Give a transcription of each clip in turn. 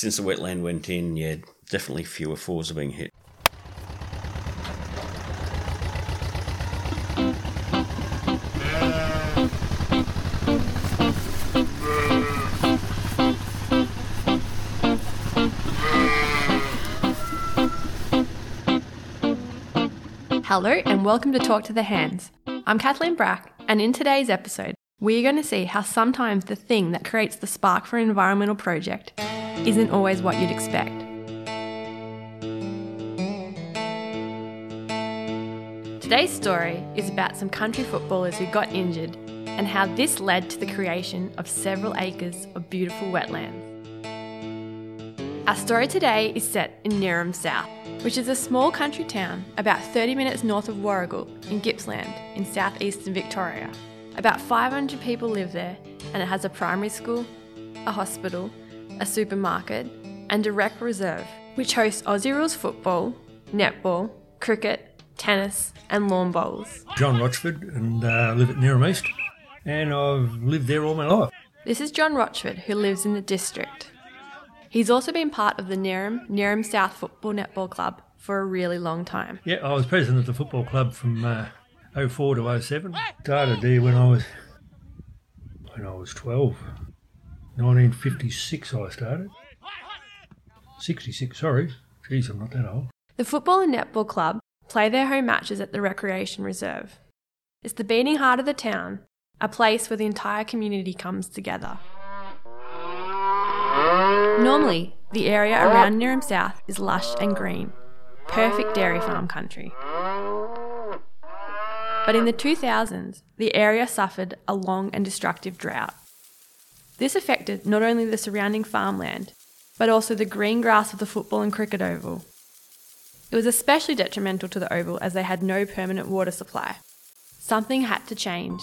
Since the wetland went in, yeah, definitely fewer fours are being hit. Hello, and welcome to Talk to the Hands. I'm Kathleen Brack, and in today's episode, we're going to see how sometimes the thing that creates the spark for an environmental project isn't always what you'd expect. Today's story is about some country footballers who got injured and how this led to the creation of several acres of beautiful wetlands. Our story today is set in Neerim South, which is a small country town about 30 minutes north of Warragul in Gippsland in southeastern Victoria. About 500 people live there, and it has a primary school, a hospital, a supermarket, and a rec reserve, which hosts Aussie rules football, netball, cricket, tennis, and lawn bowls. John Rochford and uh, live at Neerim East, and I've lived there all my life. This is John Rochford, who lives in the district. He's also been part of the Neerim, Neerim South Football Netball Club for a really long time. Yeah, I was president of the football club from uh, 04 to 07. Started there when I was when I was 12. 1956 I started. 66, sorry. Geez, I'm not that old. The Football and Netball Club play their home matches at the Recreation Reserve. It's the beating heart of the town, a place where the entire community comes together. Normally, the area around Neerim South is lush and green, perfect dairy farm country. But in the 2000s, the area suffered a long and destructive drought. This affected not only the surrounding farmland, but also the green grass of the football and cricket oval. It was especially detrimental to the oval as they had no permanent water supply. Something had to change.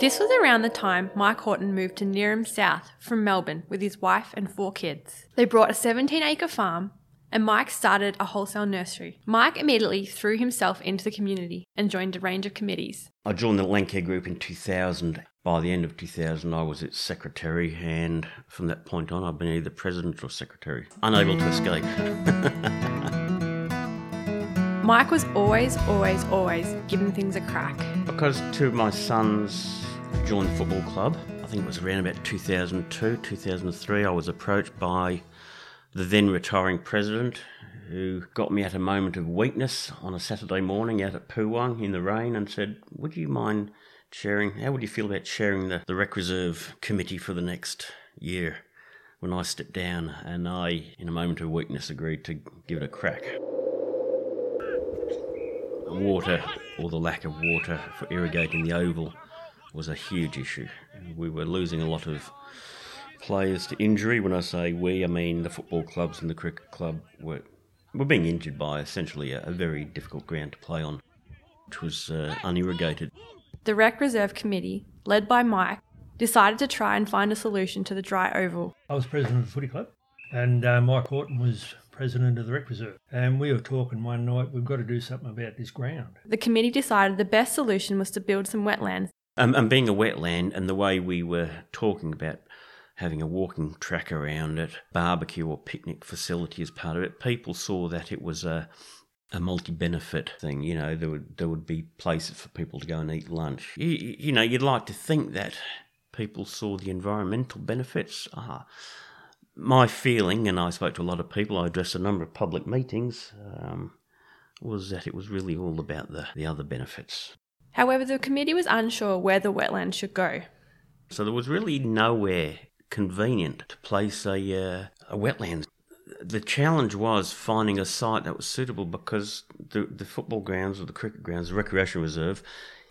This was around the time Mike Horton moved to Neerim South from Melbourne with his wife and four kids. They bought a 17 acre farm and Mike started a wholesale nursery. Mike immediately threw himself into the community and joined a range of committees. I joined the Landcare Group in 2000. By the end of 2000, I was its secretary, and from that point on, I've been either president or secretary, unable to escape. Mike was always, always, always giving things a crack. Because two of my sons joined the football club, I think it was around about 2002, 2003, I was approached by the then retiring president who got me at a moment of weakness on a Saturday morning out at Poowong in the rain and said, Would you mind chairing? How would you feel about chairing the, the Rec Reserve Committee for the next year? When I stepped down, and I, in a moment of weakness, agreed to give it a crack. Water, or the lack of water for irrigating the oval, was a huge issue. We were losing a lot of players to injury. When I say we, I mean the football clubs and the cricket club were, were being injured by essentially a, a very difficult ground to play on, which was uh, unirrigated. The Rec Reserve Committee, led by Mike, decided to try and find a solution to the dry oval. I was president of the footy club, and uh, Mike Horton was president of the Rec Reserve. And we were talking one night, we've got to do something about this ground. The committee decided the best solution was to build some wetlands. Um, and being a wetland, and the way we were talking about having a walking track around it, barbecue or picnic facility as part of it, people saw that it was a a multi-benefit thing. You know, there would there would be places for people to go and eat lunch. You, you know, you'd like to think that people saw the environmental benefits. Ah, my feeling, and I spoke to a lot of people. I addressed a number of public meetings. Um, was that it was really all about the, the other benefits. However, the committee was unsure where the wetland should go. So there was really nowhere convenient to place a, uh, a wetland. The challenge was finding a site that was suitable because the, the football grounds or the cricket grounds, the recreation reserve,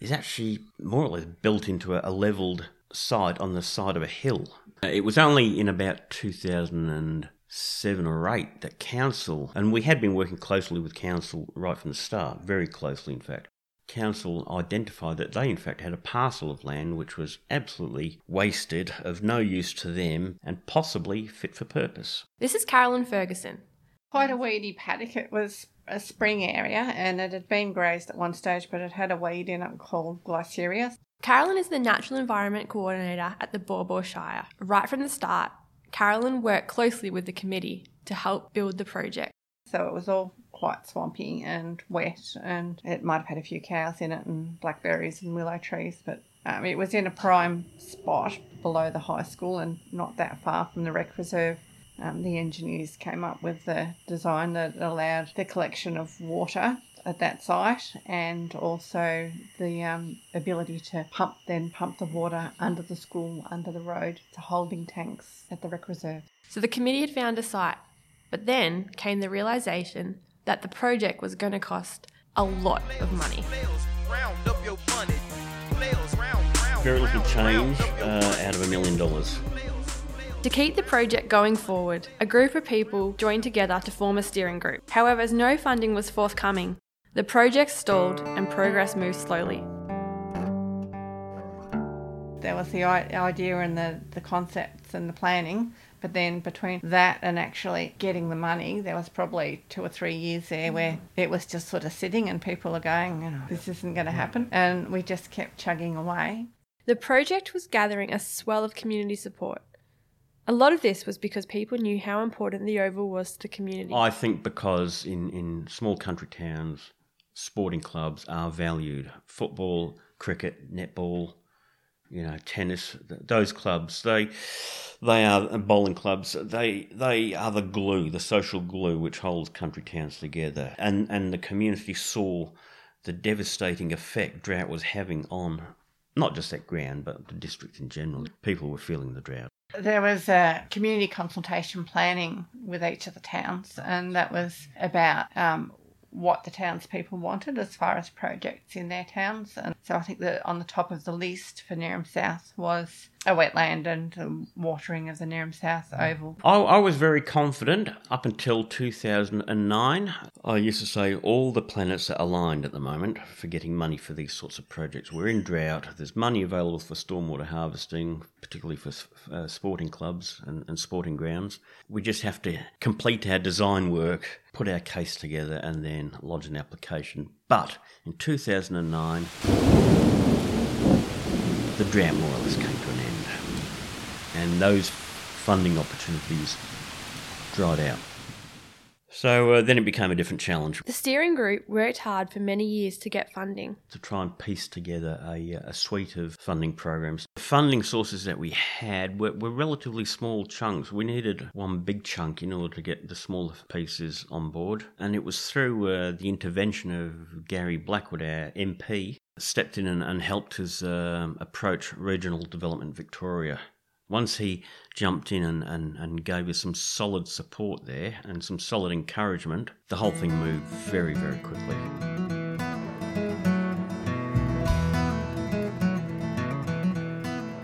is actually more or less built into a, a levelled site on the side of a hill. It was only in about 2007 or 8 that council, and we had been working closely with council right from the start, very closely in fact, council identified that they in fact had a parcel of land which was absolutely wasted, of no use to them, and possibly fit for purpose. This is Carolyn Ferguson. Quite a weedy paddock. It was a spring area and it had been grazed at one stage, but it had a weed in it called Glyceria. Carolyn is the Natural Environment Coordinator at the Baw Baw Shire. Right from the start, Carolyn worked closely with the committee to help build the project. So it was all quite swampy and wet, and it might have had a few cows in it and blackberries and willow trees, but um, it was in a prime spot below the high school and not that far from the rec reserve. Um, the engineers came up with the design that allowed the collection of water at that site and also the um, ability to pump then pump the water under the school under the road to holding tanks at the rec reserve. So the committee had found a site, but then came the realization that the project was going to cost a lot of money. Very little change uh, out of a million dollars. To keep the project going forward, a group of people joined together to form a steering group. However, as no funding was forthcoming, the project stalled and progress moved slowly. There was the idea and the, the concepts and the planning, but then between that and actually getting the money, there was probably two or three years there where mm. it was just sort of sitting and people are going, you know, this isn't going to happen. And we just kept chugging away. The project was gathering a swell of community support. A lot of this was because people knew how important the Oval was to the community. I think because in, in small country towns, sporting clubs are valued. Football, cricket, netball, you know, tennis, those clubs, they they are bowling clubs. They they are the glue, the social glue which holds country towns together. And and the community saw the devastating effect drought was having on not just that ground, but the district in general. People were feeling the drought. There was a community consultation planning with each of the towns, and that was about um, what the townspeople wanted as far as projects in their towns. And so I think that on the top of the list for Neerim South was a wetland and the watering of the Neerim South Oval. I, I was very confident up until 2009. I used to say all the planets are aligned at the moment for getting money for these sorts of projects. We're in drought. There's money available for stormwater harvesting, particularly for uh, sporting clubs and, and sporting grounds. We just have to complete our design work, put our case together, and then lodge an application. But in 2009, the drought more or less came to an end, and those funding opportunities dried out. So uh, then it became a different challenge The steering group worked hard for many years to get funding. to try and piece together a, uh, a suite of funding programs. The funding sources that we had were, were relatively small chunks. We needed one big chunk in order to get the smaller pieces on board, and it was through uh, the intervention of Gary Blackwood, our MP, stepped in and, and helped us um, approach Regional Development Victoria. Once he jumped in and, and, and gave us some solid support there and some solid encouragement, the whole thing moved very, very quickly.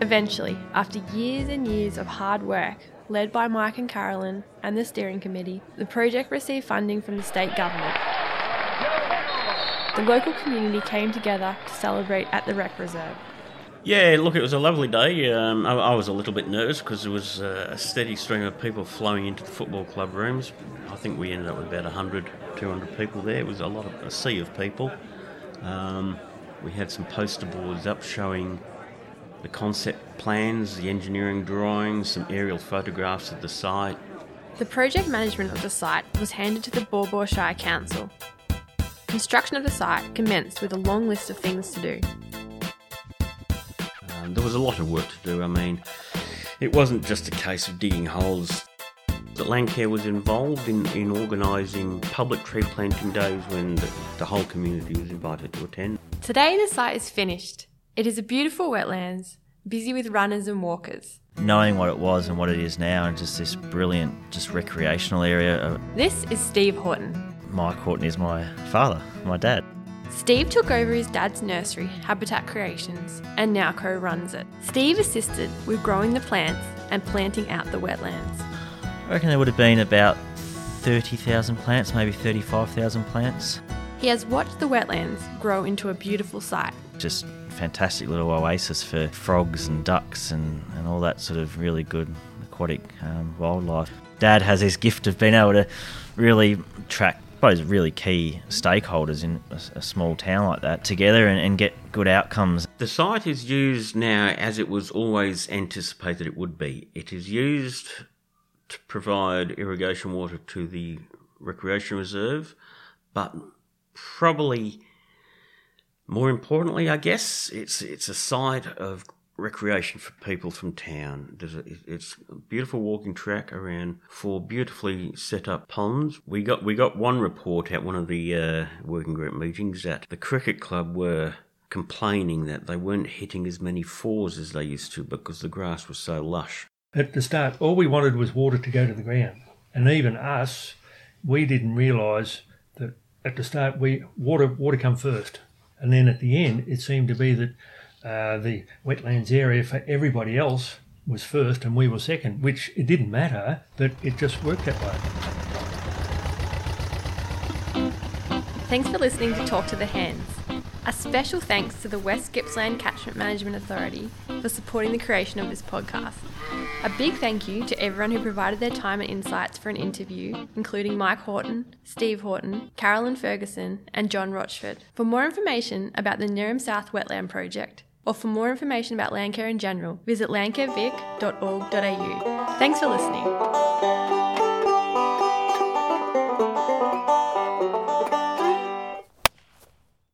Eventually, after years and years of hard work, led by Mike and Carolyn and the steering committee, the project received funding from the state government. The local community came together to celebrate at the rec reserve. Yeah, look, it was a lovely day. Um, I, I was a little bit nervous because there was uh, a steady stream of people flowing into the football club rooms. I think we ended up with about 100, 200 people there. It was a lot of a sea of people. Um, we had some poster boards up showing the concept plans, the engineering drawings, some aerial photographs of the site. The project management of the site was handed to the Baw Shire Council. Construction of the site commenced with a long list of things to do. Um, there was a lot of work to do. I mean, it wasn't just a case of digging holes. The Landcare was involved in, in organising public tree planting days when the, the whole community was invited to attend. Today, the site is finished. It is a beautiful wetlands, busy with runners and walkers. knowing what it was and what it is now, and just this brilliant, just recreational area. This is Steve Horton. Mike Horton is my father, my dad. Steve took over his dad's nursery, Habitat Creations, and now co runs it. Steve assisted with growing the plants and planting out the wetlands. I reckon there would have been about 30,000 plants, maybe 35,000 plants. He has watched the wetlands grow into a beautiful site. Just fantastic little oasis for frogs and ducks and, and all that sort of really good aquatic um, wildlife. Dad has his gift of being able to really track those really key stakeholders in a, a small town like that together and, and get good outcomes. The site is used now as it was always anticipated it would be. It is used to provide irrigation water to the recreation reserve, but probably more importantly, I guess it's it's a site of recreation for people from town. A, it's a beautiful walking track around four beautifully set up ponds. We got we got one report at one of the uh, working group meetings that the cricket club were complaining that they weren't hitting as many fours as they used to because the grass was so lush. At the start, all we wanted was water to go to the ground, and even us, we didn't realise that at the start we water water come first, and then at the end it seemed to be that uh, the wetlands area for everybody else was first and we were second, which it didn't matter, but it just worked that way. Thanks for listening to Talk to the Hands. A special thanks to the West Gippsland Catchment Management Authority for supporting the creation of this podcast. A big thank you to everyone who provided their time and insights for an interview, including Mike Horton, Steve Horton, Carolyn Ferguson, and John Rochford. For more information about the Neerim South Wetland Project, or for more information about Landcare in general, visit landcarevic.org.au. Thanks for listening.